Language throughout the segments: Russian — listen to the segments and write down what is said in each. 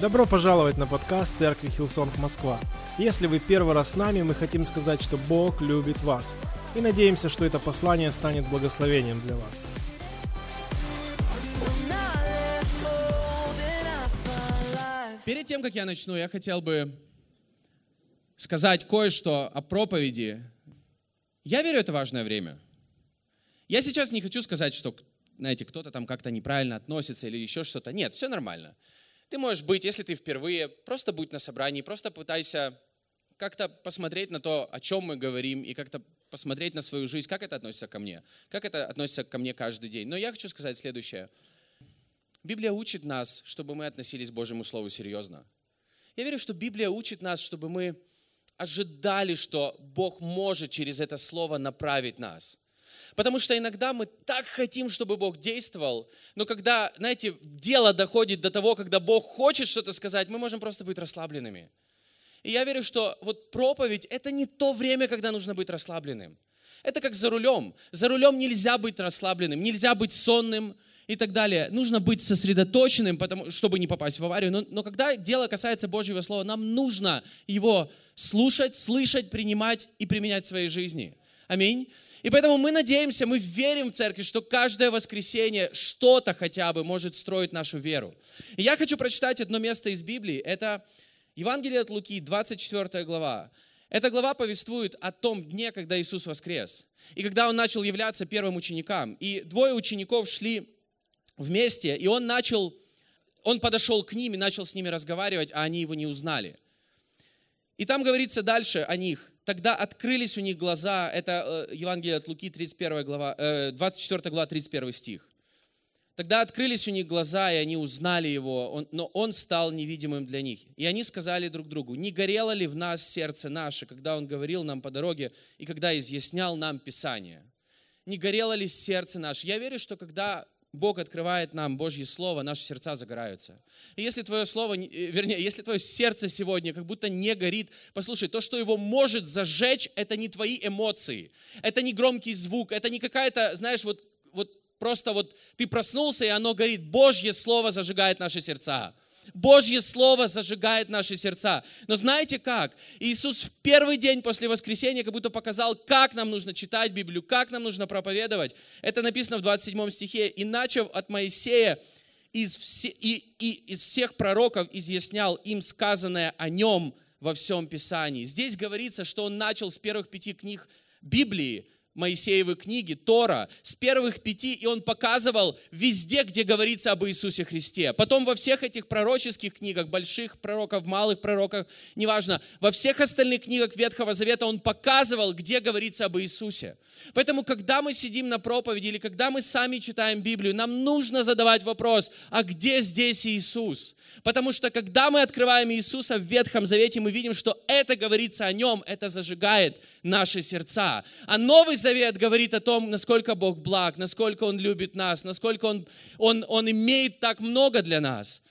Добро пожаловать на подкаст Церкви Hillsong Москва. Если вы первый раз с нами, мы хотим сказать, что Бог любит вас. И надеемся, что это послание станет благословением для вас. Перед тем, как я начну, я хотел бы сказать кое-что о проповеди. Я верю, это важное время. Я сейчас не хочу сказать, что, знаете, кто-то там как-то неправильно относится или еще что-то. Нет, все нормально. Ты можешь быть, если ты впервые, просто будь на собрании, просто пытайся как-то посмотреть на то, о чем мы говорим, и как-то посмотреть на свою жизнь, как это относится ко мне, как это относится ко мне каждый день. Но я хочу сказать следующее. Библия учит нас, чтобы мы относились к Божьему Слову серьезно. Я верю, что Библия учит нас, чтобы мы ожидали, что Бог может через это Слово направить нас. Потому что иногда мы так хотим, чтобы Бог действовал, но когда, знаете, дело доходит до того, когда Бог хочет что-то сказать, мы можем просто быть расслабленными. И я верю, что вот проповедь – это не то время, когда нужно быть расслабленным. Это как за рулем. За рулем нельзя быть расслабленным, нельзя быть сонным и так далее. Нужно быть сосредоточенным, потому, чтобы не попасть в аварию. Но, но когда дело касается Божьего Слова, нам нужно его слушать, слышать, принимать и применять в своей жизни. Аминь. И поэтому мы надеемся, мы верим в церковь, что каждое воскресенье что-то хотя бы может строить нашу веру. И я хочу прочитать одно место из Библии. Это Евангелие от Луки, 24 глава. Эта глава повествует о том дне, когда Иисус воскрес. И когда Он начал являться первым ученикам. И двое учеников шли вместе, и Он начал, Он подошел к ним и начал с ними разговаривать, а они Его не узнали. И там говорится дальше о них тогда открылись у них глаза, это э, Евангелие от Луки, 31 глава, 24 глава, 31 стих. Тогда открылись у них глаза, и они узнали его, но он стал невидимым для них. И они сказали друг другу, не горело ли в нас сердце наше, когда он говорил нам по дороге и когда изъяснял нам Писание? Не горело ли сердце наше? Я верю, что когда Бог открывает нам Божье Слово, наши сердца загораются. И если твое слово, э, вернее, если твое сердце сегодня как будто не горит, послушай, то, что его может зажечь, это не твои эмоции, это не громкий звук, это не какая-то, знаешь, вот, вот просто вот ты проснулся, и оно горит. Божье Слово зажигает наши сердца. Божье Слово зажигает наши сердца. Но знаете как? Иисус в первый день после воскресения как будто показал, как нам нужно читать Библию, как нам нужно проповедовать. Это написано в 27 стихе. «И начав от Моисея из, все, и, и из всех пророков изъяснял им сказанное о нем во всем Писании». Здесь говорится, что он начал с первых пяти книг Библии, Моисеевы книги, Тора, с первых пяти, и он показывал везде, где говорится об Иисусе Христе. Потом во всех этих пророческих книгах, больших пророков, малых пророков, неважно, во всех остальных книгах Ветхого Завета он показывал, где говорится об Иисусе. Поэтому, когда мы сидим на проповеди или когда мы сами читаем Библию, нам нужно задавать вопрос, а где здесь Иисус? Потому что, когда мы открываем Иисуса в Ветхом Завете, мы видим, что это говорится о Нем, это зажигает наши сердца. А Новый Завет говорит о том, насколько Бог благ, насколько Он любит нас, насколько Он, Он, Он имеет так много для нас.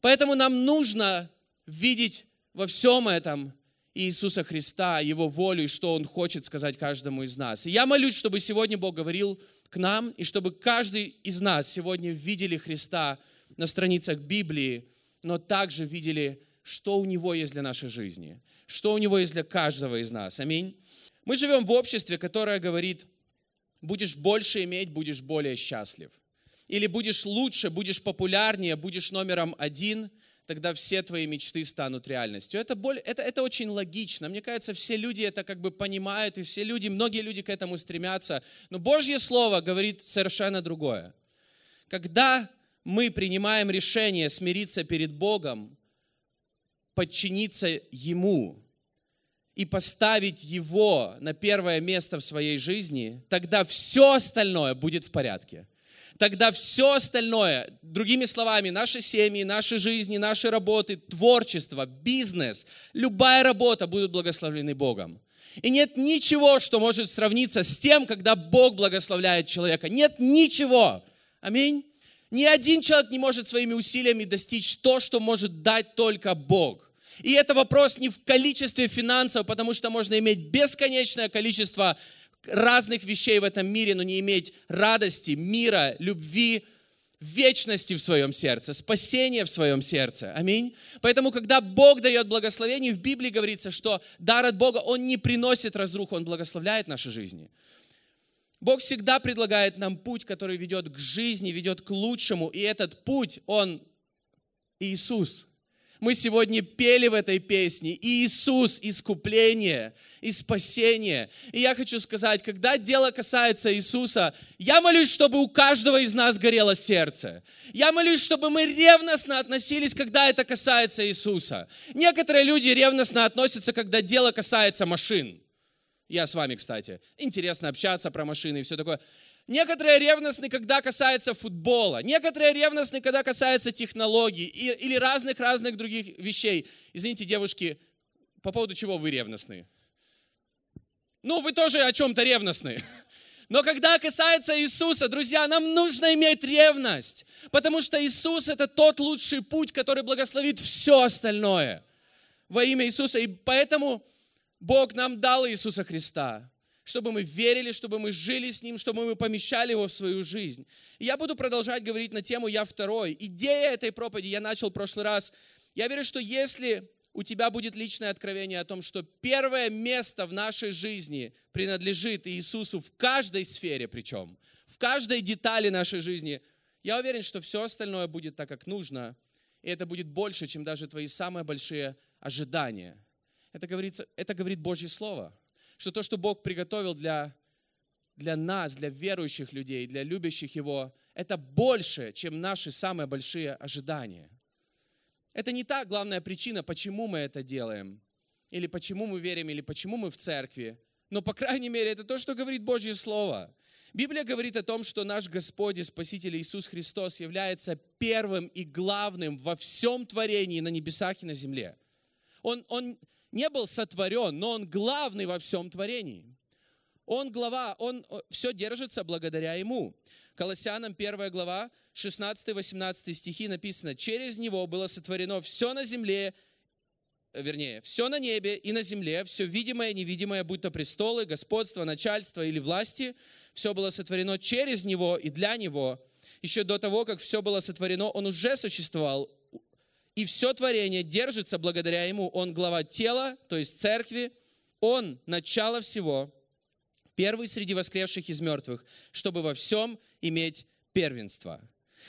Поэтому нам нужно видеть во всем этом Иисуса Христа, Его волю и что Он хочет сказать каждому из нас. И я молюсь, чтобы сегодня Бог говорил к нам, и чтобы каждый из нас сегодня видели Христа на страницах Библии, но также видели, что у Него есть для нашей жизни, что у Него есть для каждого из нас. Аминь. Мы живем в обществе, которое говорит, будешь больше иметь, будешь более счастлив. Или будешь лучше, будешь популярнее, будешь номером один, тогда все твои мечты станут реальностью. Это, боль, это, это очень логично. Мне кажется, все люди это как бы понимают, и все люди, многие люди к этому стремятся. Но Божье Слово говорит совершенно другое. Когда мы принимаем решение смириться перед Богом, подчиниться Ему, и поставить Его на первое место в своей жизни, тогда все остальное будет в порядке. Тогда все остальное, другими словами, наши семьи, наши жизни, наши работы, творчество, бизнес, любая работа будут благословлены Богом. И нет ничего, что может сравниться с тем, когда Бог благословляет человека. Нет ничего. Аминь. Ни один человек не может своими усилиями достичь то, что может дать только Бог. И это вопрос не в количестве финансов, потому что можно иметь бесконечное количество разных вещей в этом мире, но не иметь радости, мира, любви, вечности в своем сердце, спасения в своем сердце. Аминь. Поэтому, когда Бог дает благословение, в Библии говорится, что дар от Бога, Он не приносит разруху, Он благословляет наши жизни. Бог всегда предлагает нам путь, который ведет к жизни, ведет к лучшему. И этот путь, Он Иисус. Мы сегодня пели в этой песне Иисус, искупление и спасение. И я хочу сказать, когда дело касается Иисуса, я молюсь, чтобы у каждого из нас горело сердце. Я молюсь, чтобы мы ревностно относились, когда это касается Иисуса. Некоторые люди ревностно относятся, когда дело касается машин. Я с вами, кстати. Интересно общаться про машины и все такое. Некоторые ревностны, когда касается футбола. Некоторые ревностны, когда касается технологий и, или разных-разных других вещей. Извините, девушки, по поводу чего вы ревностны? Ну, вы тоже о чем-то ревностны. Но когда касается Иисуса, друзья, нам нужно иметь ревность, потому что Иисус это тот лучший путь, который благословит все остальное во имя Иисуса. И поэтому Бог нам дал Иисуса Христа чтобы мы верили, чтобы мы жили с Ним, чтобы мы помещали Его в свою жизнь. И я буду продолжать говорить на тему «Я второй». Идея этой проповеди я начал в прошлый раз. Я верю, что если у тебя будет личное откровение о том, что первое место в нашей жизни принадлежит Иисусу в каждой сфере причем, в каждой детали нашей жизни, я уверен, что все остальное будет так, как нужно, и это будет больше, чем даже твои самые большие ожидания. Это, говорится, это говорит Божье Слово – что то, что Бог приготовил для, для нас, для верующих людей, для любящих Его, это больше, чем наши самые большие ожидания. Это не та главная причина, почему мы это делаем, или почему мы верим, или почему мы в церкви. Но, по крайней мере, это то, что говорит Божье Слово. Библия говорит о том, что наш Господь и Спаситель Иисус Христос является первым и главным во всем творении на небесах и на земле. Он, он не был сотворен, но он главный во всем творении. Он глава, он все держится благодаря ему. Колоссянам 1 глава, 16-18 стихи написано, «Через него было сотворено все на земле, э, вернее, все на небе и на земле, все видимое и невидимое, будь то престолы, господство, начальство или власти, все было сотворено через него и для него. Еще до того, как все было сотворено, он уже существовал и все творение держится благодаря Ему. Он глава тела, то есть церкви. Он начало всего, первый среди воскресших из мертвых, чтобы во всем иметь первенство.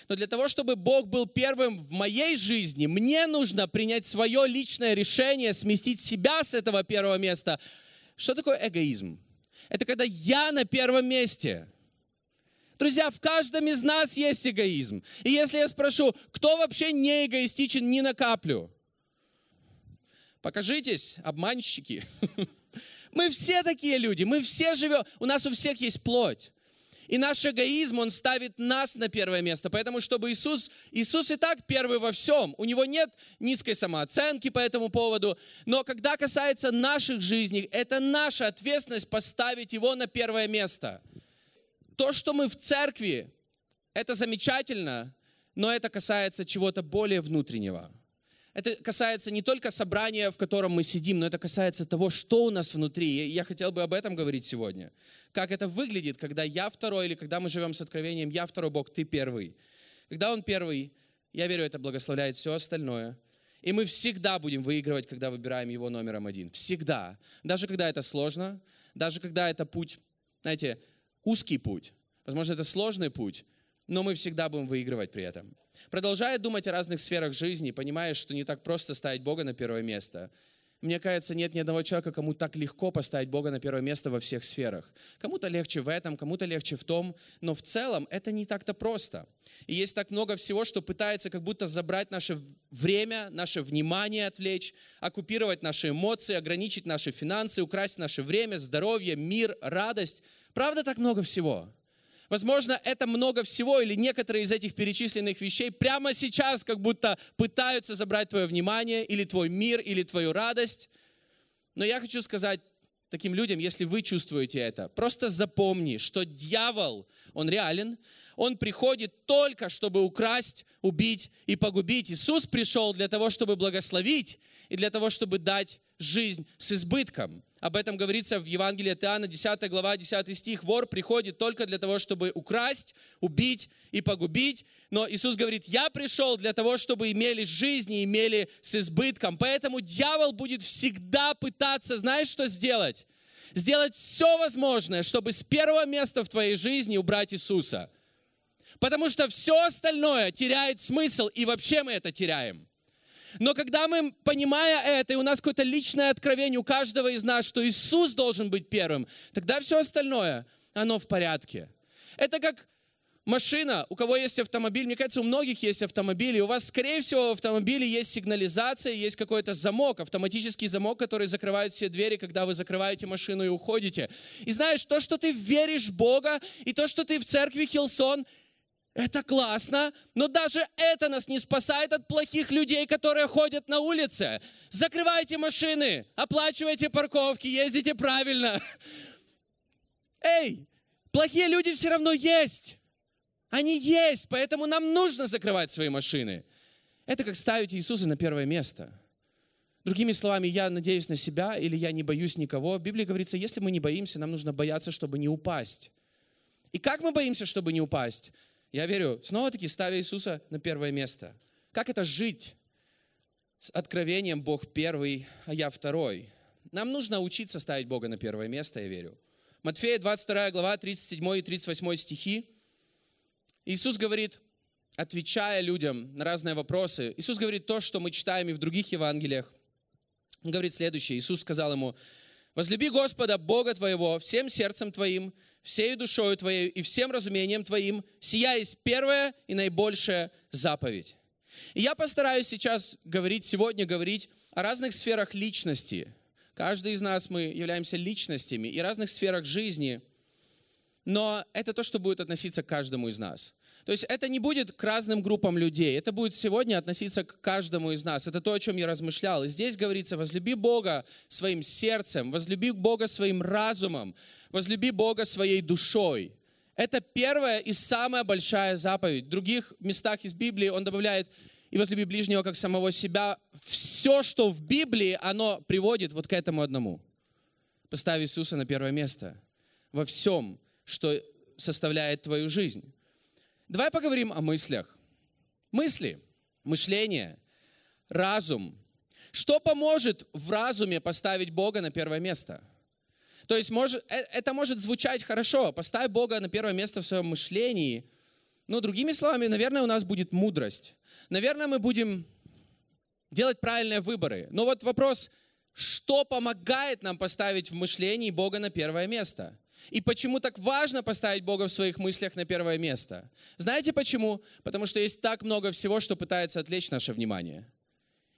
Но для того, чтобы Бог был первым в моей жизни, мне нужно принять свое личное решение, сместить себя с этого первого места. Что такое эгоизм? Это когда я на первом месте. Друзья, в каждом из нас есть эгоизм. И если я спрошу, кто вообще не эгоистичен ни на каплю? Покажитесь, обманщики. Мы все такие люди, мы все живем, у нас у всех есть плоть. И наш эгоизм, он ставит нас на первое место. Поэтому, чтобы Иисус, Иисус и так первый во всем. У него нет низкой самооценки по этому поводу. Но когда касается наших жизней, это наша ответственность поставить его на первое место – то, что мы в церкви, это замечательно, но это касается чего-то более внутреннего. Это касается не только собрания, в котором мы сидим, но это касается того, что у нас внутри. И я хотел бы об этом говорить сегодня. Как это выглядит, когда я второй, или когда мы живем с откровением, я второй Бог, ты первый. Когда Он первый, я верю, это благословляет все остальное. И мы всегда будем выигрывать, когда выбираем Его номером один. Всегда. Даже когда это сложно, даже когда это путь, знаете, узкий путь, возможно, это сложный путь, но мы всегда будем выигрывать при этом. Продолжая думать о разных сферах жизни, понимая, что не так просто ставить Бога на первое место, мне кажется, нет ни одного человека, кому так легко поставить Бога на первое место во всех сферах. Кому-то легче в этом, кому-то легче в том, но в целом это не так-то просто. И есть так много всего, что пытается как будто забрать наше время, наше внимание отвлечь, оккупировать наши эмоции, ограничить наши финансы, украсть наше время, здоровье, мир, радость – Правда так много всего? Возможно, это много всего или некоторые из этих перечисленных вещей прямо сейчас как будто пытаются забрать твое внимание или твой мир, или твою радость. Но я хочу сказать таким людям, если вы чувствуете это, просто запомни, что дьявол, он реален, он приходит только, чтобы украсть, убить и погубить. Иисус пришел для того, чтобы благословить и для того, чтобы дать жизнь с избытком. Об этом говорится в Евангелии от Иоанна, 10 глава, 10 стих. Вор приходит только для того, чтобы украсть, убить и погубить. Но Иисус говорит, я пришел для того, чтобы имели жизнь и имели с избытком. Поэтому дьявол будет всегда пытаться, знаешь, что сделать? Сделать все возможное, чтобы с первого места в твоей жизни убрать Иисуса. Потому что все остальное теряет смысл, и вообще мы это теряем. Но когда мы, понимая это, и у нас какое-то личное откровение у каждого из нас, что Иисус должен быть первым, тогда все остальное, оно в порядке. Это как машина, у кого есть автомобиль, мне кажется, у многих есть автомобили, у вас, скорее всего, в автомобиле есть сигнализация, есть какой-то замок, автоматический замок, который закрывает все двери, когда вы закрываете машину и уходите. И знаешь, то, что ты веришь в Бога, и то, что ты в церкви Хилсон, это классно, но даже это нас не спасает от плохих людей, которые ходят на улице. Закрывайте машины, оплачивайте парковки, ездите правильно. Эй, плохие люди все равно есть. Они есть, поэтому нам нужно закрывать свои машины. Это как ставить Иисуса на первое место. Другими словами, я надеюсь на себя или я не боюсь никого. В Библии говорится, если мы не боимся, нам нужно бояться, чтобы не упасть. И как мы боимся, чтобы не упасть? Я верю, снова-таки ставя Иисуса на первое место. Как это жить? С откровением Бог первый, а я второй. Нам нужно учиться ставить Бога на первое место, я верю. Матфея 22 глава, 37 и 38 стихи. Иисус говорит, отвечая людям на разные вопросы, Иисус говорит то, что мы читаем и в других Евангелиях. Он говорит следующее. Иисус сказал ему, «Возлюби Господа, Бога твоего, всем сердцем твоим, всей душою твоей и всем разумением твоим, сия есть первая и наибольшая заповедь. И я постараюсь сейчас говорить, сегодня говорить о разных сферах личности. Каждый из нас, мы являемся личностями и разных сферах жизни, но это то, что будет относиться к каждому из нас. То есть это не будет к разным группам людей, это будет сегодня относиться к каждому из нас. Это то, о чем я размышлял. И здесь говорится, возлюби Бога своим сердцем, возлюби Бога своим разумом, возлюби Бога своей душой. Это первая и самая большая заповедь. В других местах из Библии он добавляет, и возлюби ближнего как самого себя. Все, что в Библии, оно приводит вот к этому одному. Поставь Иисуса на первое место во всем, что составляет твою жизнь. Давай поговорим о мыслях. Мысли, мышление, разум. Что поможет в разуме поставить Бога на первое место? То есть может, э, это может звучать хорошо. Поставь Бога на первое место в своем мышлении. Но другими словами, наверное, у нас будет мудрость. Наверное, мы будем делать правильные выборы. Но вот вопрос, что помогает нам поставить в мышлении Бога на первое место? И почему так важно поставить Бога в своих мыслях на первое место? Знаете почему? Потому что есть так много всего, что пытается отвлечь наше внимание.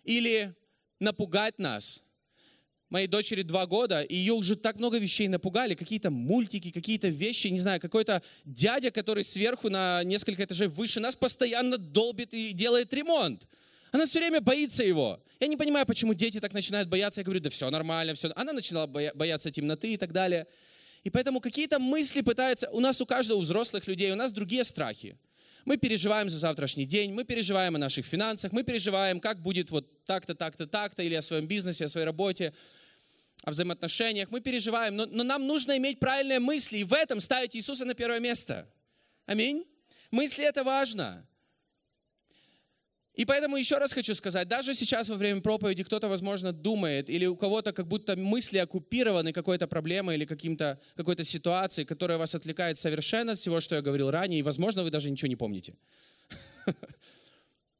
Или напугать нас. Моей дочери два года, и ее уже так много вещей напугали. Какие-то мультики, какие-то вещи, не знаю, какой-то дядя, который сверху на несколько этажей выше нас постоянно долбит и делает ремонт. Она все время боится его. Я не понимаю, почему дети так начинают бояться. Я говорю, да все нормально, все. Она начала бояться темноты и так далее. И поэтому какие-то мысли пытаются, у нас у каждого, у взрослых людей, у нас другие страхи. Мы переживаем за завтрашний день, мы переживаем о наших финансах, мы переживаем, как будет вот так-то, так-то, так-то, или о своем бизнесе, о своей работе, о взаимоотношениях. Мы переживаем, но, но нам нужно иметь правильные мысли, и в этом ставить Иисуса на первое место. Аминь. Мысли это важно. И поэтому еще раз хочу сказать, даже сейчас во время проповеди кто-то, возможно, думает, или у кого-то как будто мысли оккупированы какой-то проблемой или каким-то, какой-то ситуацией, которая вас отвлекает совершенно от всего, что я говорил ранее, и, возможно, вы даже ничего не помните.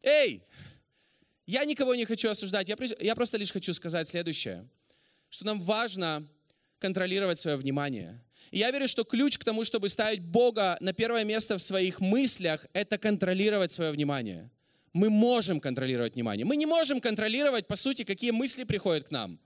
Эй! Я никого не хочу осуждать, я просто лишь хочу сказать следующее, что нам важно контролировать свое внимание. И я верю, что ключ к тому, чтобы ставить Бога на первое место в своих мыслях, это контролировать свое внимание мы можем контролировать внимание. Мы не можем контролировать, по сути, какие мысли приходят к нам,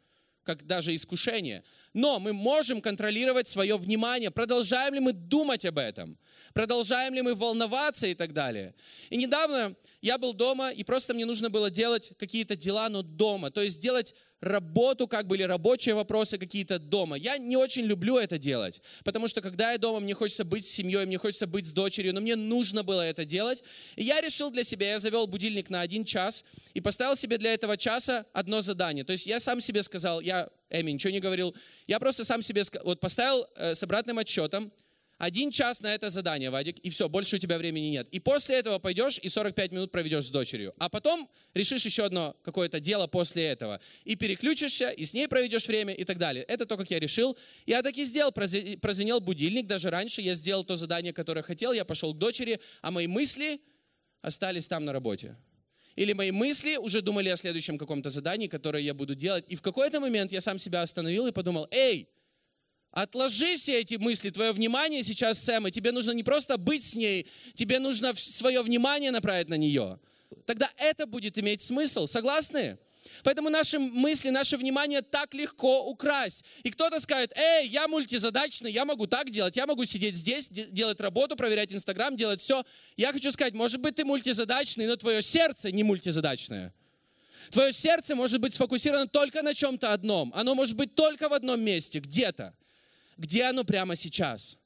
как даже искушение. Но мы можем контролировать свое внимание. Продолжаем ли мы думать об этом? Продолжаем ли мы волноваться и так далее? И недавно я был дома, и просто мне нужно было делать какие-то дела, но дома. То есть делать работу, как были рабочие вопросы какие-то дома. Я не очень люблю это делать, потому что когда я дома, мне хочется быть с семьей, мне хочется быть с дочерью, но мне нужно было это делать. И я решил для себя, я завел будильник на один час и поставил себе для этого часа одно задание. То есть я сам себе сказал, я Эми ничего не говорил, я просто сам себе вот поставил э, с обратным отсчетом, один час на это задание, Вадик, и все, больше у тебя времени нет. И после этого пойдешь и 45 минут проведешь с дочерью. А потом решишь еще одно какое-то дело после этого. И переключишься, и с ней проведешь время и так далее. Это то, как я решил. Я так и сделал. Прозвенел будильник. Даже раньше я сделал то задание, которое хотел. Я пошел к дочери, а мои мысли остались там на работе. Или мои мысли уже думали о следующем каком-то задании, которое я буду делать. И в какой-то момент я сам себя остановил и подумал, эй, Отложи все эти мысли, твое внимание сейчас, Сэм, и тебе нужно не просто быть с ней, тебе нужно свое внимание направить на нее. Тогда это будет иметь смысл. Согласны? Поэтому наши мысли, наше внимание так легко украсть. И кто-то скажет, эй, я мультизадачный, я могу так делать, я могу сидеть здесь, делать работу, проверять Инстаграм, делать все. Я хочу сказать, может быть, ты мультизадачный, но твое сердце не мультизадачное. Твое сердце может быть сфокусировано только на чем-то одном. Оно может быть только в одном месте, где-то где оно прямо сейчас.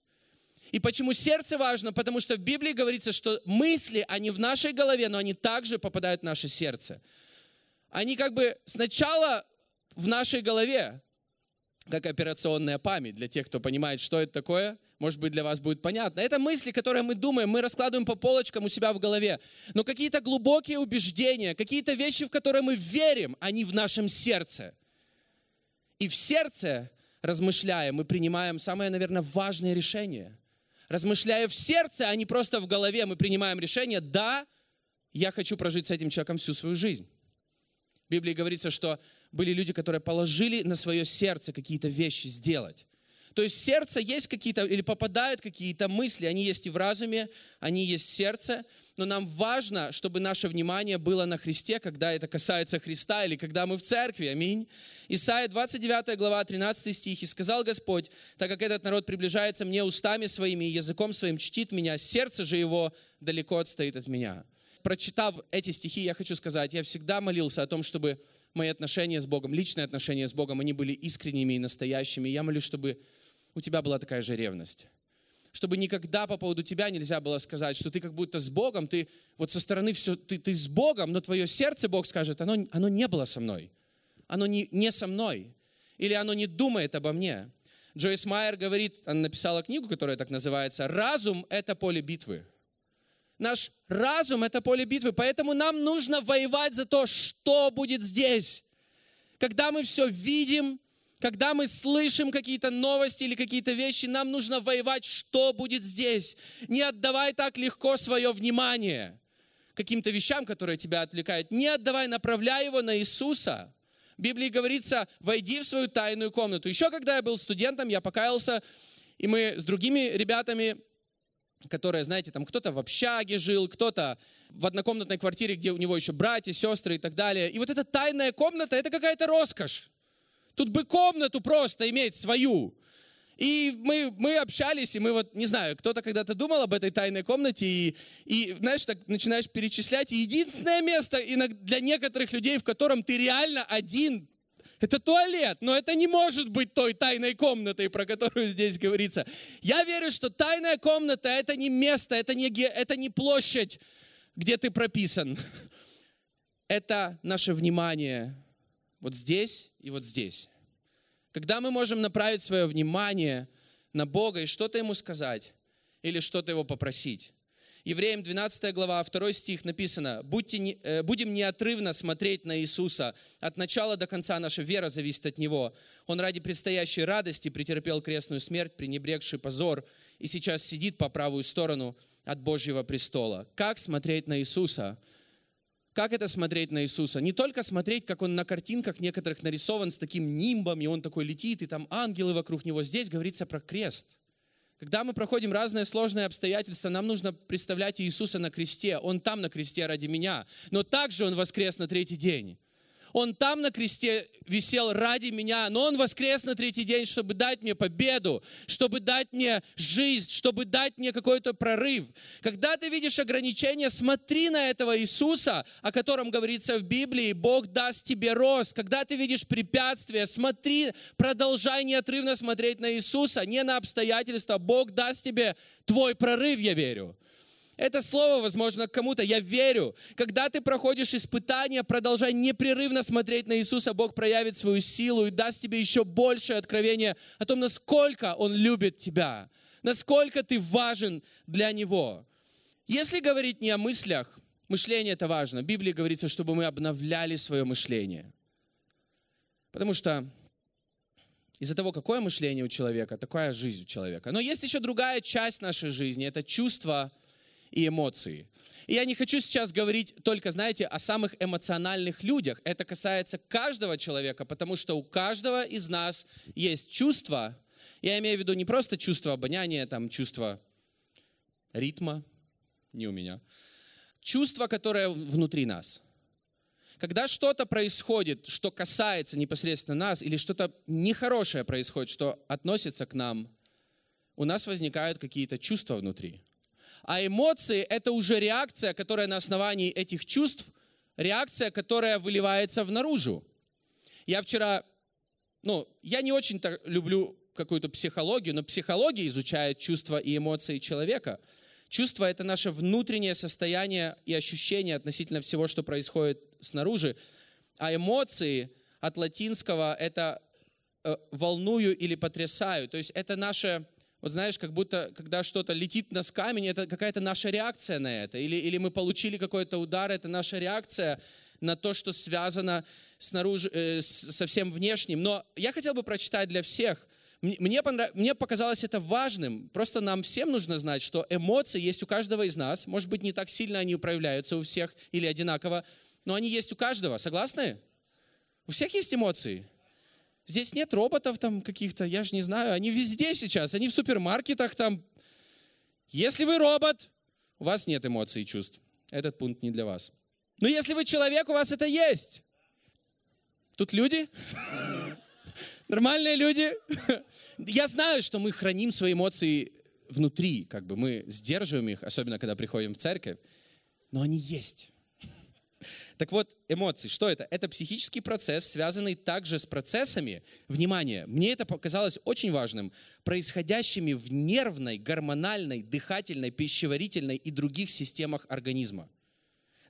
И почему сердце важно? Потому что в Библии говорится, что мысли, они в нашей голове, но они также попадают в наше сердце. Они как бы сначала в нашей голове, как операционная память, для тех, кто понимает, что это такое, может быть, для вас будет понятно. Это мысли, которые мы думаем, мы раскладываем по полочкам у себя в голове. Но какие-то глубокие убеждения, какие-то вещи, в которые мы верим, они в нашем сердце. И в сердце размышляя, мы принимаем самое, наверное, важное решение. Размышляя в сердце, а не просто в голове, мы принимаем решение, да, я хочу прожить с этим человеком всю свою жизнь. В Библии говорится, что были люди, которые положили на свое сердце какие-то вещи сделать. То есть сердце есть какие-то, или попадают какие-то мысли, они есть и в разуме, они есть в сердце, но нам важно, чтобы наше внимание было на Христе, когда это касается Христа или когда мы в церкви. Аминь. Исайя 29 глава 13 стих. «И сказал Господь, так как этот народ приближается мне устами своими и языком своим чтит меня, сердце же его далеко отстоит от меня». Прочитав эти стихи, я хочу сказать, я всегда молился о том, чтобы мои отношения с Богом, личные отношения с Богом, они были искренними и настоящими. Я молюсь, чтобы у тебя была такая же ревность. Чтобы никогда по поводу тебя нельзя было сказать, что ты как будто с Богом, ты вот со стороны все, ты, ты с Богом, но твое сердце, Бог скажет, оно, оно не было со мной. Оно не, не со мной. Или оно не думает обо мне. Джойс Майер говорит, она написала книгу, которая так называется, «Разум – это поле битвы». Наш разум – это поле битвы, поэтому нам нужно воевать за то, что будет здесь. Когда мы все видим, когда мы слышим какие-то новости или какие-то вещи, нам нужно воевать, что будет здесь. Не отдавай так легко свое внимание каким-то вещам, которые тебя отвлекают. Не отдавай, направляй его на Иисуса. В Библии говорится, войди в свою тайную комнату. Еще когда я был студентом, я покаялся, и мы с другими ребятами, которые, знаете, там кто-то в общаге жил, кто-то в однокомнатной квартире, где у него еще братья, сестры и так далее. И вот эта тайная комната, это какая-то роскошь. Тут бы комнату просто иметь свою. И мы, мы общались, и мы вот, не знаю, кто-то когда-то думал об этой тайной комнате, и, и знаешь, так начинаешь перечислять, и единственное место для некоторых людей, в котором ты реально один, это туалет, но это не может быть той тайной комнатой, про которую здесь говорится. Я верю, что тайная комната это не место, это не, это не площадь, где ты прописан. Это наше внимание, вот здесь и вот здесь. Когда мы можем направить свое внимание на Бога и что-то Ему сказать или что-то Его попросить. Евреям 12 глава, 2 стих написано, Будьте не, э, «Будем неотрывно смотреть на Иисуса. От начала до конца наша вера зависит от Него. Он ради предстоящей радости претерпел крестную смерть, пренебрегший позор, и сейчас сидит по правую сторону от Божьего престола». Как смотреть на Иисуса? Как это смотреть на Иисуса? Не только смотреть, как он на картинках некоторых нарисован с таким нимбом, и он такой летит, и там ангелы вокруг него. Здесь говорится про крест. Когда мы проходим разные сложные обстоятельства, нам нужно представлять Иисуса на кресте. Он там на кресте ради меня. Но также Он воскрес на третий день. Он там на кресте висел ради меня, но Он воскрес на третий день, чтобы дать мне победу, чтобы дать мне жизнь, чтобы дать мне какой-то прорыв. Когда ты видишь ограничения, смотри на этого Иисуса, о котором говорится в Библии, Бог даст тебе рост. Когда ты видишь препятствия, смотри, продолжай неотрывно смотреть на Иисуса, не на обстоятельства. Бог даст тебе твой прорыв, я верю. Это слово, возможно, кому-то, я верю. Когда ты проходишь испытания, продолжай непрерывно смотреть на Иисуса, Бог проявит свою силу и даст тебе еще большее откровение о том, насколько Он любит тебя, насколько ты важен для Него. Если говорить не о мыслях, мышление это важно. В Библии говорится, чтобы мы обновляли свое мышление. Потому что из-за того, какое мышление у человека, такая жизнь у человека. Но есть еще другая часть нашей жизни, это чувство и эмоции. И я не хочу сейчас говорить только, знаете, о самых эмоциональных людях. Это касается каждого человека, потому что у каждого из нас есть чувства. Я имею в виду не просто чувство обоняния, там чувство ритма, не у меня. Чувство, которое внутри нас. Когда что-то происходит, что касается непосредственно нас, или что-то нехорошее происходит, что относится к нам, у нас возникают какие-то чувства внутри. А эмоции — это уже реакция, которая на основании этих чувств, реакция, которая выливается в наружу. Я вчера, ну, я не очень-то люблю какую-то психологию, но психология изучает чувства и эмоции человека. Чувство — это наше внутреннее состояние и ощущение относительно всего, что происходит снаружи. А эмоции от латинского — это э, волную или потрясаю. То есть это наше вот знаешь, как будто, когда что-то летит на с камень, это какая-то наша реакция на это. Или, или мы получили какой-то удар, это наша реакция на то, что связано снаружи, э, со всем внешним. Но я хотел бы прочитать для всех. Мне, понрав... Мне показалось это важным. Просто нам всем нужно знать, что эмоции есть у каждого из нас. Может быть, не так сильно они проявляются у всех или одинаково, но они есть у каждого. Согласны? У всех есть эмоции. Здесь нет роботов там каких-то, я же не знаю, они везде сейчас, они в супермаркетах там. Если вы робот, у вас нет эмоций и чувств. Этот пункт не для вас. Но если вы человек, у вас это есть. Тут люди? Нормальные люди? Я знаю, что мы храним свои эмоции внутри, как бы мы сдерживаем их, особенно когда приходим в церковь, но они есть. Так вот, эмоции, что это? Это психический процесс, связанный также с процессами, внимание, мне это показалось очень важным, происходящими в нервной, гормональной, дыхательной, пищеварительной и других системах организма,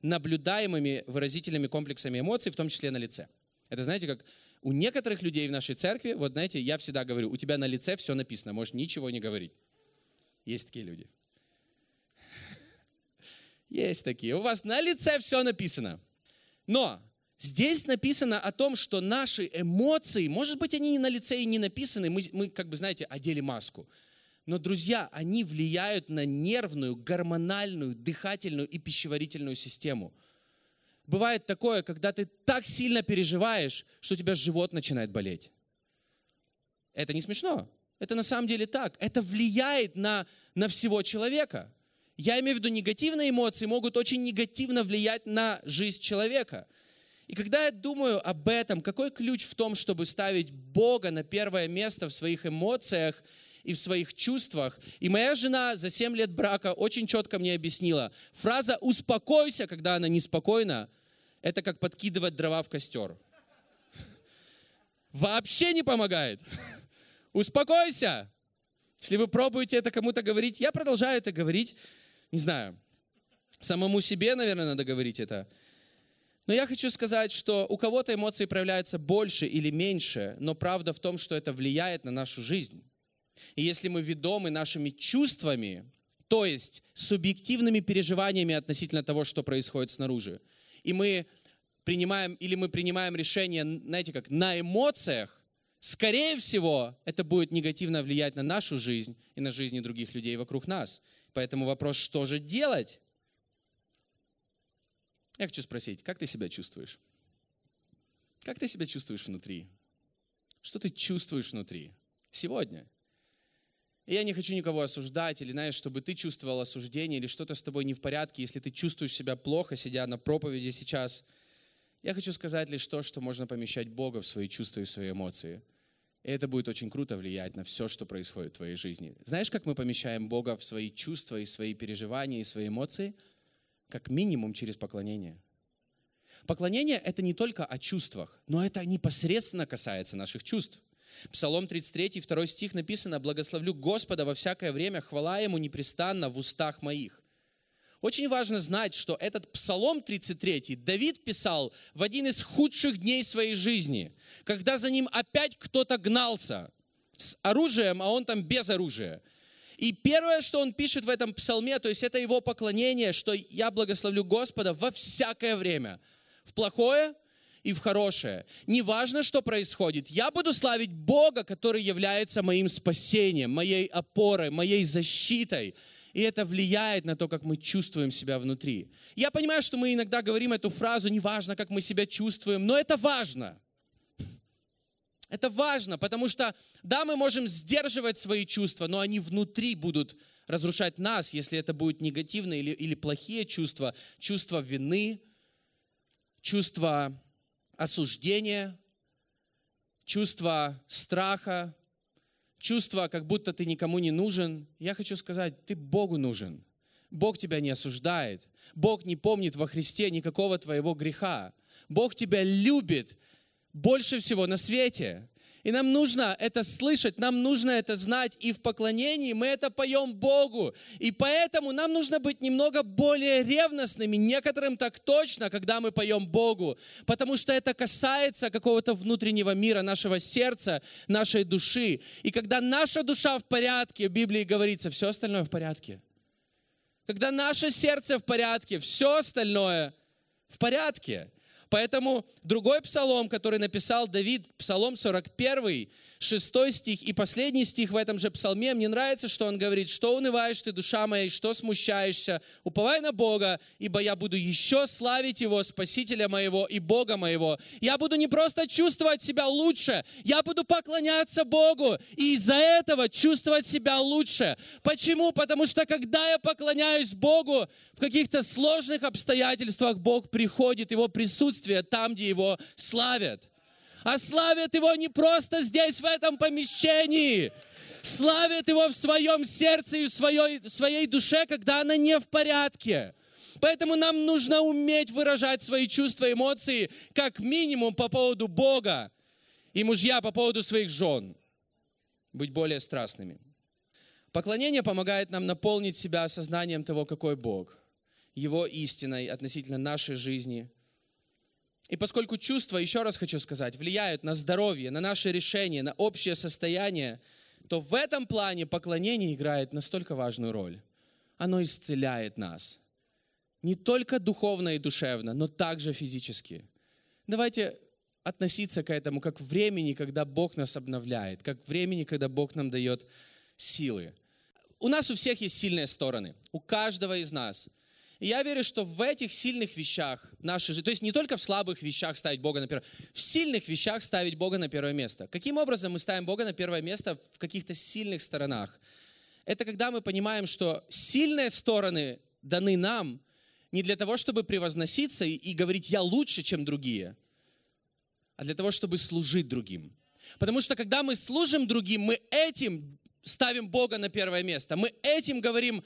наблюдаемыми выразительными комплексами эмоций, в том числе на лице. Это знаете, как у некоторых людей в нашей церкви, вот знаете, я всегда говорю, у тебя на лице все написано, можешь ничего не говорить. Есть такие люди. Есть такие. У вас на лице все написано. Но здесь написано о том, что наши эмоции, может быть, они не на лице и не написаны, мы, мы как бы, знаете, одели маску. Но, друзья, они влияют на нервную, гормональную, дыхательную и пищеварительную систему. Бывает такое, когда ты так сильно переживаешь, что у тебя живот начинает болеть. Это не смешно. Это на самом деле так. Это влияет на, на всего человека. Я имею в виду, негативные эмоции могут очень негативно влиять на жизнь человека. И когда я думаю об этом, какой ключ в том, чтобы ставить Бога на первое место в своих эмоциях и в своих чувствах. И моя жена за 7 лет брака очень четко мне объяснила, фраза «успокойся», когда она неспокойна, это как подкидывать дрова в костер. Вообще не помогает. Успокойся. Если вы пробуете это кому-то говорить, я продолжаю это говорить, не знаю, самому себе, наверное, надо говорить это. Но я хочу сказать, что у кого-то эмоции проявляются больше или меньше, но правда в том, что это влияет на нашу жизнь. И если мы ведомы нашими чувствами, то есть субъективными переживаниями относительно того, что происходит снаружи, и мы принимаем, или мы принимаем решение, знаете как, на эмоциях, скорее всего, это будет негативно влиять на нашу жизнь и на жизни других людей вокруг нас. Поэтому вопрос, что же делать? Я хочу спросить, как ты себя чувствуешь? Как ты себя чувствуешь внутри? Что ты чувствуешь внутри сегодня? И я не хочу никого осуждать, или, знаешь, чтобы ты чувствовал осуждение, или что-то с тобой не в порядке, если ты чувствуешь себя плохо, сидя на проповеди сейчас. Я хочу сказать лишь то, что можно помещать Бога в свои чувства и свои эмоции. И это будет очень круто влиять на все, что происходит в твоей жизни. Знаешь, как мы помещаем Бога в свои чувства и свои переживания и свои эмоции? Как минимум через поклонение. Поклонение — это не только о чувствах, но это непосредственно касается наших чувств. Псалом 33, 2 стих написано, «Благословлю Господа во всякое время, хвала Ему непрестанно в устах моих». Очень важно знать, что этот Псалом 33 Давид писал в один из худших дней своей жизни, когда за ним опять кто-то гнался с оружием, а он там без оружия. И первое, что он пишет в этом псалме, то есть это его поклонение, что я благословлю Господа во всякое время, в плохое и в хорошее. Неважно, что происходит, я буду славить Бога, который является моим спасением, моей опорой, моей защитой. И это влияет на то, как мы чувствуем себя внутри. Я понимаю, что мы иногда говорим эту фразу, неважно, как мы себя чувствуем, но это важно. Это важно, потому что, да, мы можем сдерживать свои чувства, но они внутри будут разрушать нас, если это будут негативные или, или плохие чувства, чувства вины, чувства осуждения, чувство страха, чувство, как будто ты никому не нужен. Я хочу сказать, ты Богу нужен. Бог тебя не осуждает. Бог не помнит во Христе никакого твоего греха. Бог тебя любит больше всего на свете. И нам нужно это слышать, нам нужно это знать, и в поклонении мы это поем Богу. И поэтому нам нужно быть немного более ревностными, некоторым так точно, когда мы поем Богу, потому что это касается какого-то внутреннего мира, нашего сердца, нашей души. И когда наша душа в порядке, в Библии говорится, все остальное в порядке. Когда наше сердце в порядке, все остальное в порядке. Поэтому другой псалом, который написал Давид, псалом 41, 6 стих и последний стих в этом же псалме, мне нравится, что он говорит, что унываешь ты, душа моя, и что смущаешься, уповай на Бога, ибо я буду еще славить Его, Спасителя моего и Бога моего. Я буду не просто чувствовать себя лучше, я буду поклоняться Богу, и из-за этого чувствовать себя лучше. Почему? Потому что когда я поклоняюсь Богу, в каких-то сложных обстоятельствах Бог приходит, Его присутствие там, где Его славят а славят Его не просто здесь, в этом помещении. Славят Его в своем сердце и в своей, в своей душе, когда она не в порядке. Поэтому нам нужно уметь выражать свои чувства, эмоции, как минимум по поводу Бога. И мужья по поводу своих жен. Быть более страстными. Поклонение помогает нам наполнить себя осознанием того, какой Бог. Его истиной относительно нашей жизни – и поскольку чувства, еще раз хочу сказать, влияют на здоровье, на наши решения, на общее состояние, то в этом плане поклонение играет настолько важную роль. Оно исцеляет нас. Не только духовно и душевно, но также физически. Давайте относиться к этому как к времени, когда Бог нас обновляет, как к времени, когда Бог нам дает силы. У нас у всех есть сильные стороны, у каждого из нас – и я верю, что в этих сильных вещах нашей жизни, то есть не только в слабых вещах ставить Бога на первое, в сильных вещах ставить Бога на первое место. Каким образом мы ставим Бога на первое место в каких-то сильных сторонах? Это когда мы понимаем, что сильные стороны даны нам не для того, чтобы превозноситься и, и говорить «я лучше, чем другие», а для того, чтобы служить другим. Потому что когда мы служим другим, мы этим ставим Бога на первое место. Мы этим говорим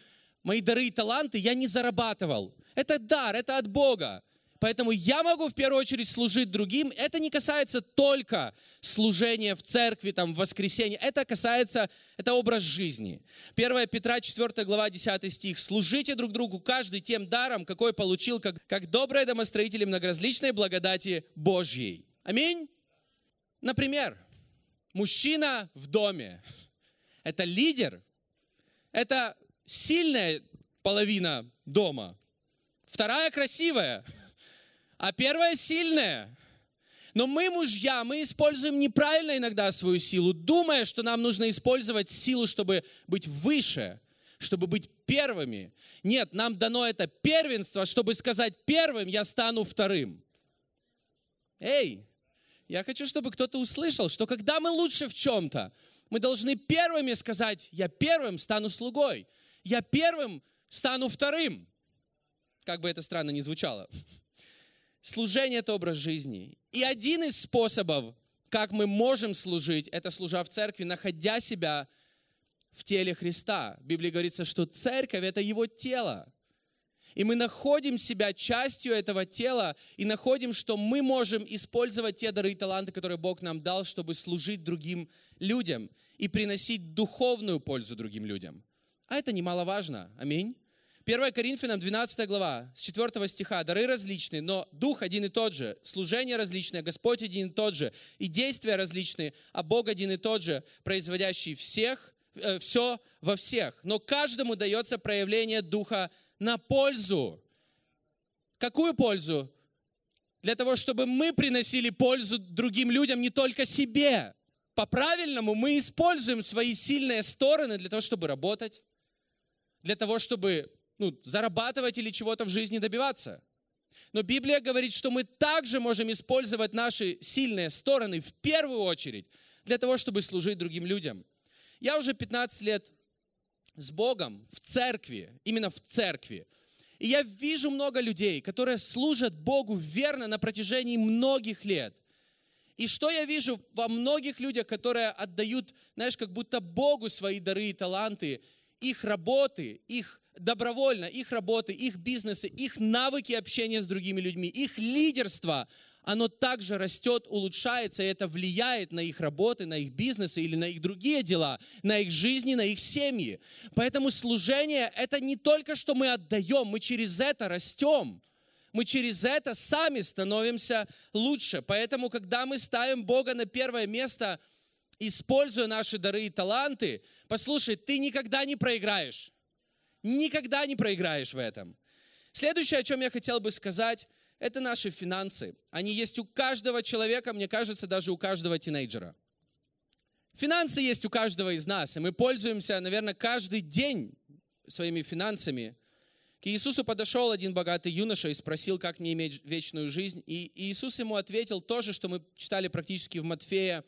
мои дары и таланты я не зарабатывал. Это дар, это от Бога. Поэтому я могу в первую очередь служить другим. Это не касается только служения в церкви, там, в воскресенье. Это касается, это образ жизни. 1 Петра 4 глава 10 стих. «Служите друг другу каждый тем даром, какой получил, как, как добрые домостроители многоразличной благодати Божьей». Аминь. Например, мужчина в доме. Это лидер. Это сильная половина дома, вторая красивая, а первая сильная. Но мы, мужья, мы используем неправильно иногда свою силу, думая, что нам нужно использовать силу, чтобы быть выше, чтобы быть первыми. Нет, нам дано это первенство, чтобы сказать первым, я стану вторым. Эй, я хочу, чтобы кто-то услышал, что когда мы лучше в чем-то, мы должны первыми сказать, я первым стану слугой я первым стану вторым. Как бы это странно ни звучало. Служение – это образ жизни. И один из способов, как мы можем служить, это служа в церкви, находя себя в теле Христа. В Библии говорится, что церковь – это Его тело. И мы находим себя частью этого тела и находим, что мы можем использовать те дары и таланты, которые Бог нам дал, чтобы служить другим людям и приносить духовную пользу другим людям. А это немаловажно. Аминь. 1 Коринфянам 12 глава, с 4 стиха. «Дары различные, но Дух один и тот же, служение различное, Господь один и тот же, и действия различные, а Бог один и тот же, производящий всех, э, все во всех. Но каждому дается проявление Духа на пользу». Какую пользу? Для того, чтобы мы приносили пользу другим людям, не только себе. По-правильному мы используем свои сильные стороны для того, чтобы работать, для того, чтобы ну, зарабатывать или чего-то в жизни добиваться. Но Библия говорит, что мы также можем использовать наши сильные стороны в первую очередь для того, чтобы служить другим людям. Я уже 15 лет с Богом в церкви, именно в церкви. И я вижу много людей, которые служат Богу верно на протяжении многих лет. И что я вижу во многих людях, которые отдают, знаешь, как будто Богу свои дары и таланты, их работы, их добровольно, их работы, их бизнесы, их навыки общения с другими людьми, их лидерство, оно также растет, улучшается, и это влияет на их работы, на их бизнесы или на их другие дела, на их жизни, на их семьи. Поэтому служение – это не только, что мы отдаем, мы через это растем. Мы через это сами становимся лучше. Поэтому, когда мы ставим Бога на первое место, используя наши дары и таланты, послушай, ты никогда не проиграешь. Никогда не проиграешь в этом. Следующее, о чем я хотел бы сказать, это наши финансы. Они есть у каждого человека, мне кажется, даже у каждого тинейджера. Финансы есть у каждого из нас, и мы пользуемся, наверное, каждый день своими финансами. К Иисусу подошел один богатый юноша и спросил, как мне иметь вечную жизнь. И Иисус ему ответил то же, что мы читали практически в Матфея,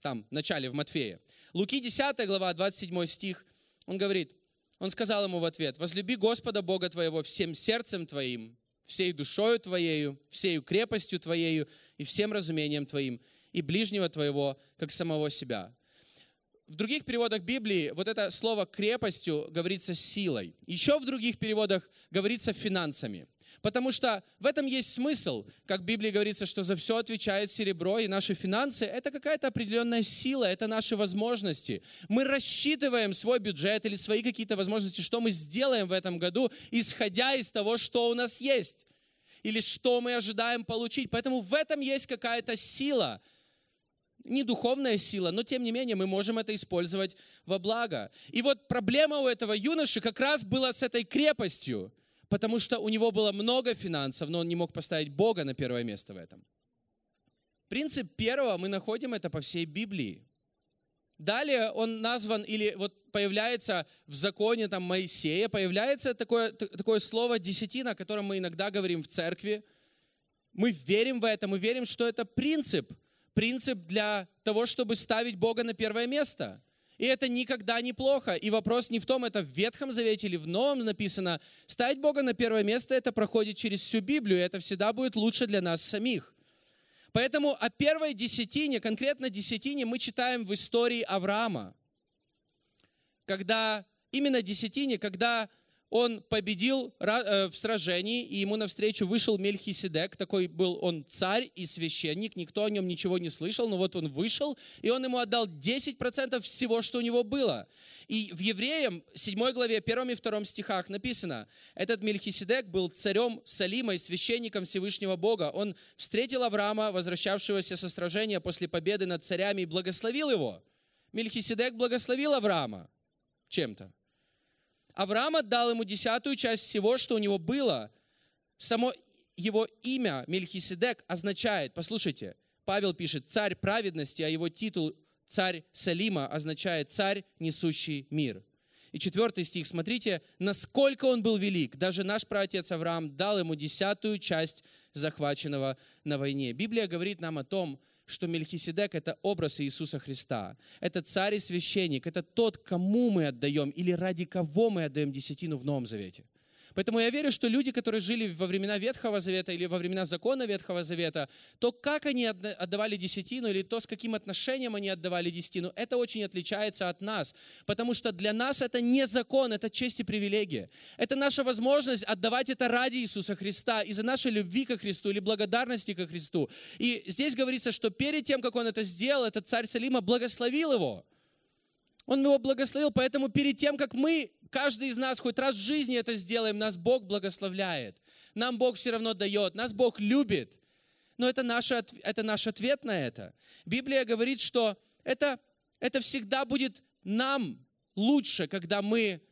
там, в начале, в Матфея. Луки 10 глава, 27 стих, он говорит, он сказал ему в ответ, «Возлюби Господа Бога твоего всем сердцем твоим, всей душою твоею, всею крепостью твоею и всем разумением твоим, и ближнего твоего, как самого себя». В других переводах Библии вот это слово «крепостью» говорится «силой». Еще в других переводах говорится «финансами». Потому что в этом есть смысл. Как в Библии говорится, что за все отвечает серебро, и наши финансы – это какая-то определенная сила, это наши возможности. Мы рассчитываем свой бюджет или свои какие-то возможности, что мы сделаем в этом году, исходя из того, что у нас есть или что мы ожидаем получить. Поэтому в этом есть какая-то сила, не духовная сила, но тем не менее мы можем это использовать во благо. И вот проблема у этого юноши как раз была с этой крепостью – потому что у него было много финансов, но он не мог поставить Бога на первое место в этом. Принцип первого мы находим это по всей Библии. Далее он назван или вот появляется в законе там Моисея, появляется такое, такое слово десятина, о котором мы иногда говорим в церкви. Мы верим в это, мы верим, что это принцип, принцип для того, чтобы ставить Бога на первое место. И это никогда не плохо. И вопрос не в том, это в Ветхом Завете или в Новом написано. Ставить Бога на первое место, это проходит через всю Библию, и это всегда будет лучше для нас самих. Поэтому о первой десятине, конкретно десятине, мы читаем в истории Авраама. Когда, именно десятине, когда он победил э, в сражении, и ему навстречу вышел Мельхиседек, такой был он царь и священник, никто о нем ничего не слышал, но вот он вышел, и он ему отдал 10% всего, что у него было. И в Евреям, 7 главе, 1 и 2 стихах написано, этот Мельхиседек был царем Салима и священником Всевышнего Бога. Он встретил Авраама, возвращавшегося со сражения после победы над царями, и благословил его. Мельхиседек благословил Авраама чем-то. Авраам отдал ему десятую часть всего, что у него было. Само его имя Мельхиседек означает, послушайте, Павел пишет, царь праведности, а его титул царь Салима означает царь, несущий мир. И четвертый стих, смотрите, насколько он был велик. Даже наш праотец Авраам дал ему десятую часть захваченного на войне. Библия говорит нам о том, что Мельхиседек – это образ Иисуса Христа. Это царь и священник, это тот, кому мы отдаем или ради кого мы отдаем десятину в Новом Завете. Поэтому я верю, что люди, которые жили во времена Ветхого Завета или во времена закона Ветхого Завета, то, как они отдавали десятину или то, с каким отношением они отдавали десятину, это очень отличается от нас. Потому что для нас это не закон, это честь и привилегия. Это наша возможность отдавать это ради Иисуса Христа, из-за нашей любви ко Христу или благодарности ко Христу. И здесь говорится, что перед тем, как он это сделал, этот царь Салима благословил его. Он его благословил, поэтому перед тем, как мы, каждый из нас хоть раз в жизни это сделаем, нас Бог благословляет. Нам Бог все равно дает, нас Бог любит. Но это наш, это наш ответ на это. Библия говорит, что это, это всегда будет нам лучше, когда мы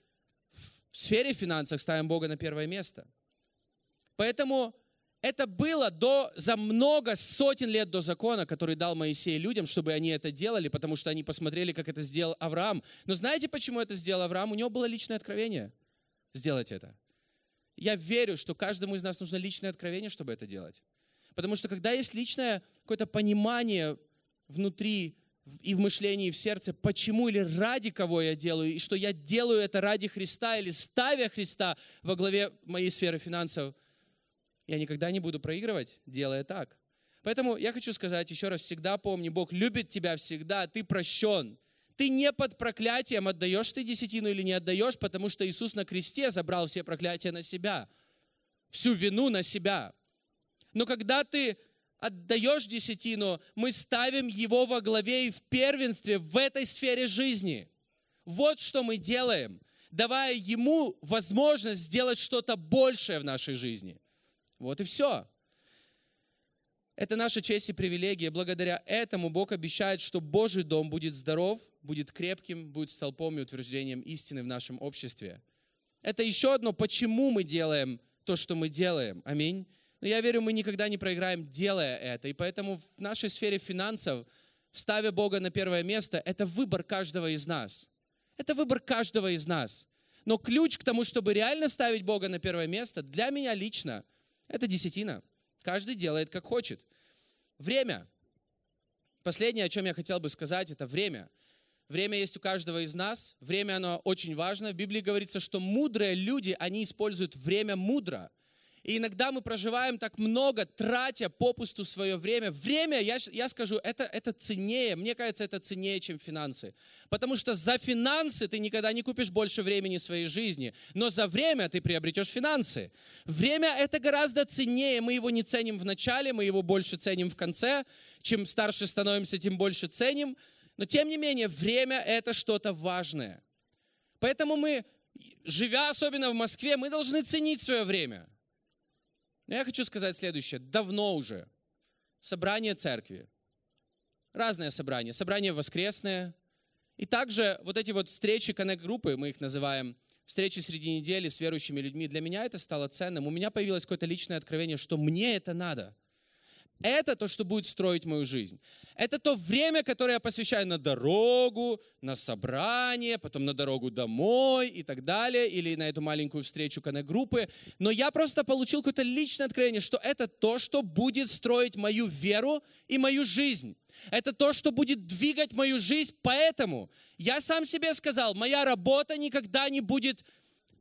в сфере финансов ставим Бога на первое место. Поэтому это было до, за много сотен лет до закона, который дал Моисей людям, чтобы они это делали, потому что они посмотрели, как это сделал Авраам. Но знаете, почему это сделал Авраам? У него было личное откровение сделать это. Я верю, что каждому из нас нужно личное откровение, чтобы это делать. Потому что когда есть личное какое-то понимание внутри и в мышлении, и в сердце, почему или ради кого я делаю, и что я делаю это ради Христа или ставя Христа во главе моей сферы финансов, я никогда не буду проигрывать, делая так. Поэтому я хочу сказать еще раз, всегда помни, Бог любит тебя всегда, ты прощен. Ты не под проклятием, отдаешь ты десятину или не отдаешь, потому что Иисус на кресте забрал все проклятия на себя, всю вину на себя. Но когда ты отдаешь десятину, мы ставим его во главе и в первенстве в этой сфере жизни. Вот что мы делаем, давая ему возможность сделать что-то большее в нашей жизни. Вот и все. Это наша честь и привилегия. Благодаря этому Бог обещает, что Божий дом будет здоров, будет крепким, будет столпом и утверждением истины в нашем обществе. Это еще одно, почему мы делаем то, что мы делаем. Аминь. Но я верю, мы никогда не проиграем, делая это. И поэтому в нашей сфере финансов, ставя Бога на первое место, это выбор каждого из нас. Это выбор каждого из нас. Но ключ к тому, чтобы реально ставить Бога на первое место, для меня лично – это десятина. Каждый делает, как хочет. Время. Последнее, о чем я хотел бы сказать, это время. Время есть у каждого из нас. Время, оно очень важно. В Библии говорится, что мудрые люди, они используют время мудро – и иногда мы проживаем так много, тратя попусту свое время. Время, я, я скажу, это, это ценнее, мне кажется, это ценнее, чем финансы. Потому что за финансы ты никогда не купишь больше времени своей жизни, но за время ты приобретешь финансы. Время это гораздо ценнее, мы его не ценим в начале, мы его больше ценим в конце. Чем старше становимся, тем больше ценим. Но тем не менее, время это что-то важное. Поэтому мы, живя особенно в Москве, мы должны ценить свое время – но я хочу сказать следующее. Давно уже собрание церкви, разные собрания, собрания воскресные, и также вот эти вот встречи, коннект-группы, мы их называем, встречи среди недели с верующими людьми, для меня это стало ценным. У меня появилось какое-то личное откровение, что мне это надо – это то, что будет строить мою жизнь. Это то время, которое я посвящаю на дорогу, на собрание, потом на дорогу домой и так далее, или на эту маленькую встречу коннект-группы. Но я просто получил какое-то личное откровение, что это то, что будет строить мою веру и мою жизнь. Это то, что будет двигать мою жизнь. Поэтому я сам себе сказал, моя работа никогда не будет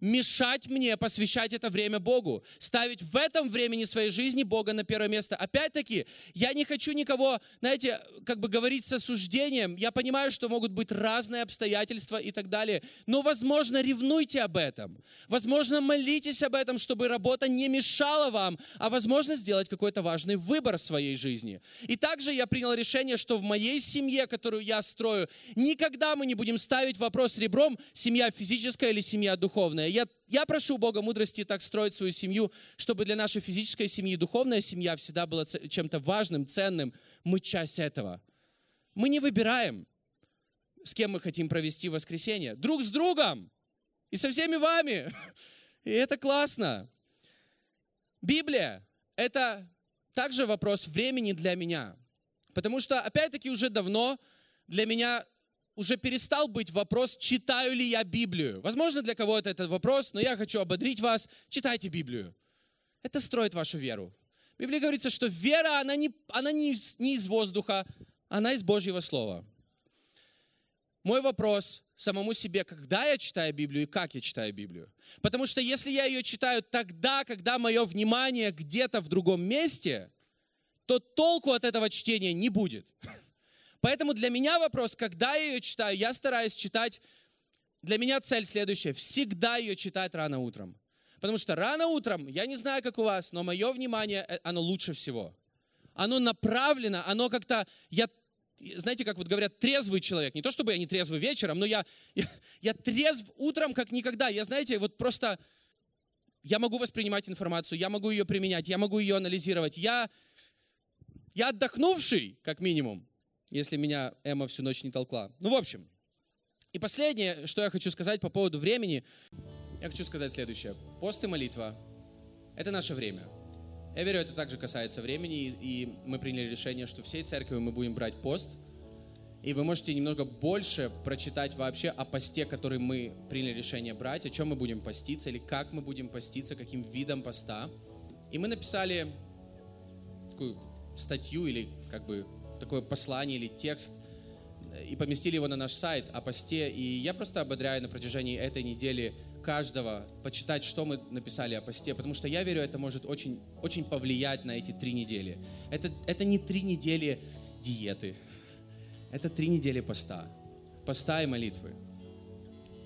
мешать мне посвящать это время Богу, ставить в этом времени своей жизни Бога на первое место. Опять-таки, я не хочу никого, знаете, как бы говорить с осуждением. Я понимаю, что могут быть разные обстоятельства и так далее, но, возможно, ревнуйте об этом. Возможно, молитесь об этом, чтобы работа не мешала вам, а, возможно, сделать какой-то важный выбор в своей жизни. И также я принял решение, что в моей семье, которую я строю, никогда мы не будем ставить вопрос ребром, семья физическая или семья духовная я, я прошу Бога мудрости так строить свою семью, чтобы для нашей физической семьи духовная семья всегда была чем-то важным, ценным. Мы часть этого. Мы не выбираем, с кем мы хотим провести воскресенье. Друг с другом и со всеми вами. И это классно. Библия — это также вопрос времени для меня. Потому что, опять-таки, уже давно для меня уже перестал быть вопрос, читаю ли я Библию. Возможно, для кого-то это вопрос, но я хочу ободрить вас, читайте Библию. Это строит вашу веру. В Библии говорится, что вера, она не, она не, не из воздуха, она из Божьего Слова. мой вопрос самому себе, когда я читаю Библию и как я читаю Библию. Потому что если я ее читаю тогда, когда мое внимание где-то в другом месте, то толку от этого чтения не будет. Поэтому для меня вопрос, когда я ее читаю, я стараюсь читать, для меня цель следующая, всегда ее читать рано утром. Потому что рано утром, я не знаю, как у вас, но мое внимание, э, оно лучше всего. Оно направлено, оно как-то, я знаете, как вот говорят, трезвый человек. Не то, чтобы я не трезвый вечером, но я, я, я трезв утром, как никогда. Я, знаете, вот просто, я могу воспринимать информацию, я могу ее применять, я могу ее анализировать. Я, я отдохнувший, как минимум, если меня Эмма всю ночь не толкла. Ну, в общем. И последнее, что я хочу сказать по поводу времени, я хочу сказать следующее. Пост и молитва – это наше время. Я верю, это также касается времени, и мы приняли решение, что всей церкви мы будем брать пост, и вы можете немного больше прочитать вообще о посте, который мы приняли решение брать, о чем мы будем поститься, или как мы будем поститься, каким видом поста. И мы написали такую статью или как бы такое послание или текст и поместили его на наш сайт о посте. И я просто ободряю на протяжении этой недели каждого почитать, что мы написали о посте, потому что я верю, это может очень, очень повлиять на эти три недели. Это, это не три недели диеты, это три недели поста. Поста и молитвы.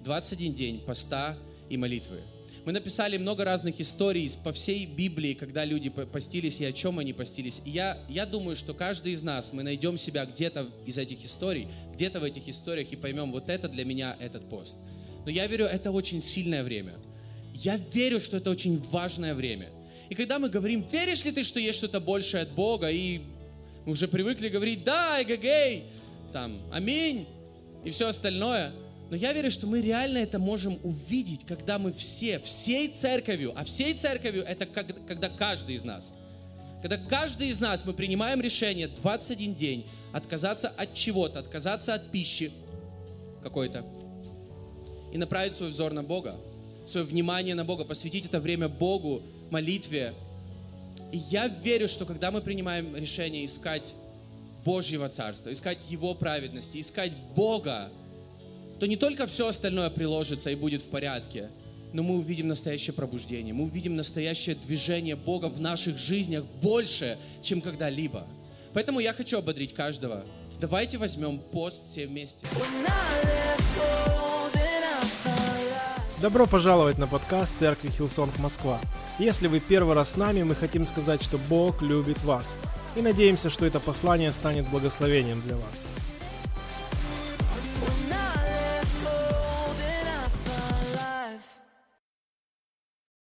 21 день поста и молитвы. Мы написали много разных историй по всей Библии, когда люди постились и о чем они постились. И я, я думаю, что каждый из нас, мы найдем себя где-то из этих историй, где-то в этих историях и поймем, вот это для меня этот пост. Но я верю, это очень сильное время. Я верю, что это очень важное время. И когда мы говорим, веришь ли ты, что есть что-то большее от Бога, и мы уже привыкли говорить, да, эгегей, там, аминь, и все остальное. Но я верю, что мы реально это можем увидеть, когда мы все, всей церковью, а всей церковью это когда каждый из нас, когда каждый из нас мы принимаем решение 21 день отказаться от чего-то, отказаться от пищи какой-то, и направить свой взор на Бога, свое внимание на Бога, посвятить это время Богу, молитве. И я верю, что когда мы принимаем решение искать Божьего Царства, искать Его праведности, искать Бога, то не только все остальное приложится и будет в порядке, но мы увидим настоящее пробуждение, мы увидим настоящее движение Бога в наших жизнях больше, чем когда-либо. Поэтому я хочу ободрить каждого. Давайте возьмем пост все вместе. Добро пожаловать на подкаст Церкви Hillsong Москва. Если вы первый раз с нами, мы хотим сказать, что Бог любит вас. И надеемся, что это послание станет благословением для вас.